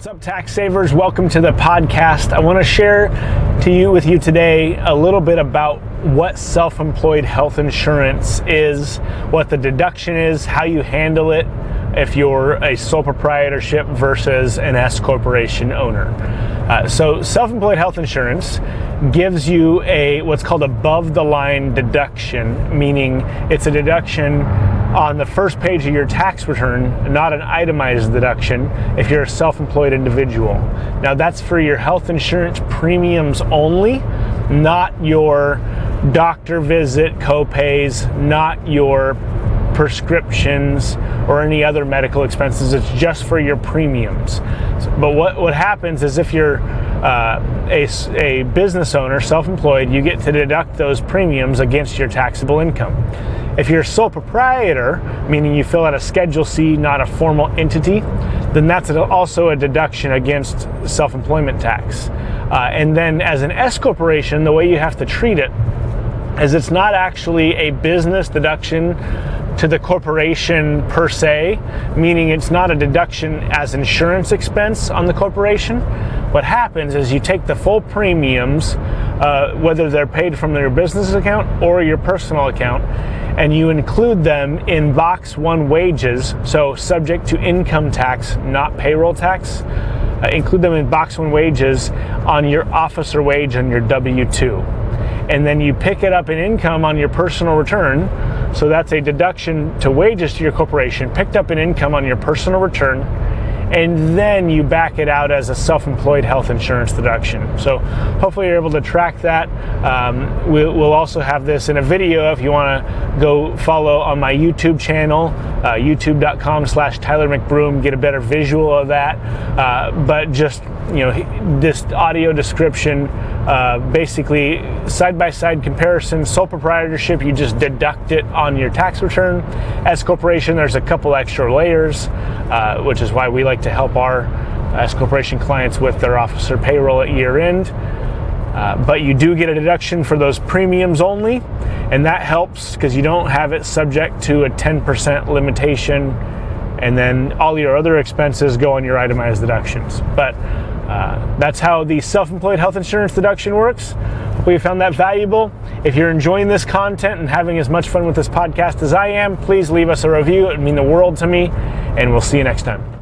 What's up, tax savers? Welcome to the podcast. I want to share to you with you today a little bit about what self-employed health insurance is, what the deduction is, how you handle it if you're a sole proprietorship versus an S corporation owner. Uh, so, self-employed health insurance gives you a what's called above the line deduction, meaning it's a deduction on the first page of your tax return, not an itemized deduction if you're a self employed individual. Now, that's for your health insurance premiums only, not your doctor visit copays, not your prescriptions or any other medical expenses. It's just for your premiums. But what, what happens is if you're uh, a, a business owner, self employed, you get to deduct those premiums against your taxable income. If you're a sole proprietor, meaning you fill out a Schedule C, not a formal entity, then that's also a deduction against self employment tax. Uh, and then as an S corporation, the way you have to treat it is it's not actually a business deduction to the corporation per se, meaning it's not a deduction as insurance expense on the corporation. What happens is you take the full premiums, uh, whether they're paid from your business account or your personal account, and you include them in box one wages, so subject to income tax, not payroll tax. Uh, include them in box one wages on your officer wage on your W 2. And then you pick it up in income on your personal return. So that's a deduction to wages to your corporation, picked up in income on your personal return and then you back it out as a self-employed health insurance deduction. So hopefully you're able to track that. Um, we'll, we'll, also have this in a video if you want to go follow on my YouTube channel, uh, youtube.com slash Tyler McBroom, get a better visual of that. Uh, but just, you know, this audio description, uh, basically side-by-side comparison, sole proprietorship, you just deduct it on your tax return. S corporation, there's a couple extra layers, uh, which is why we like to help our S corporation clients with their officer payroll at year end. Uh, but you do get a deduction for those premiums only, and that helps because you don't have it subject to a 10% limitation, and then all your other expenses go on your itemized deductions. But uh, that's how the self employed health insurance deduction works. Hopefully, you found that valuable. If you're enjoying this content and having as much fun with this podcast as I am, please leave us a review. It would mean the world to me, and we'll see you next time.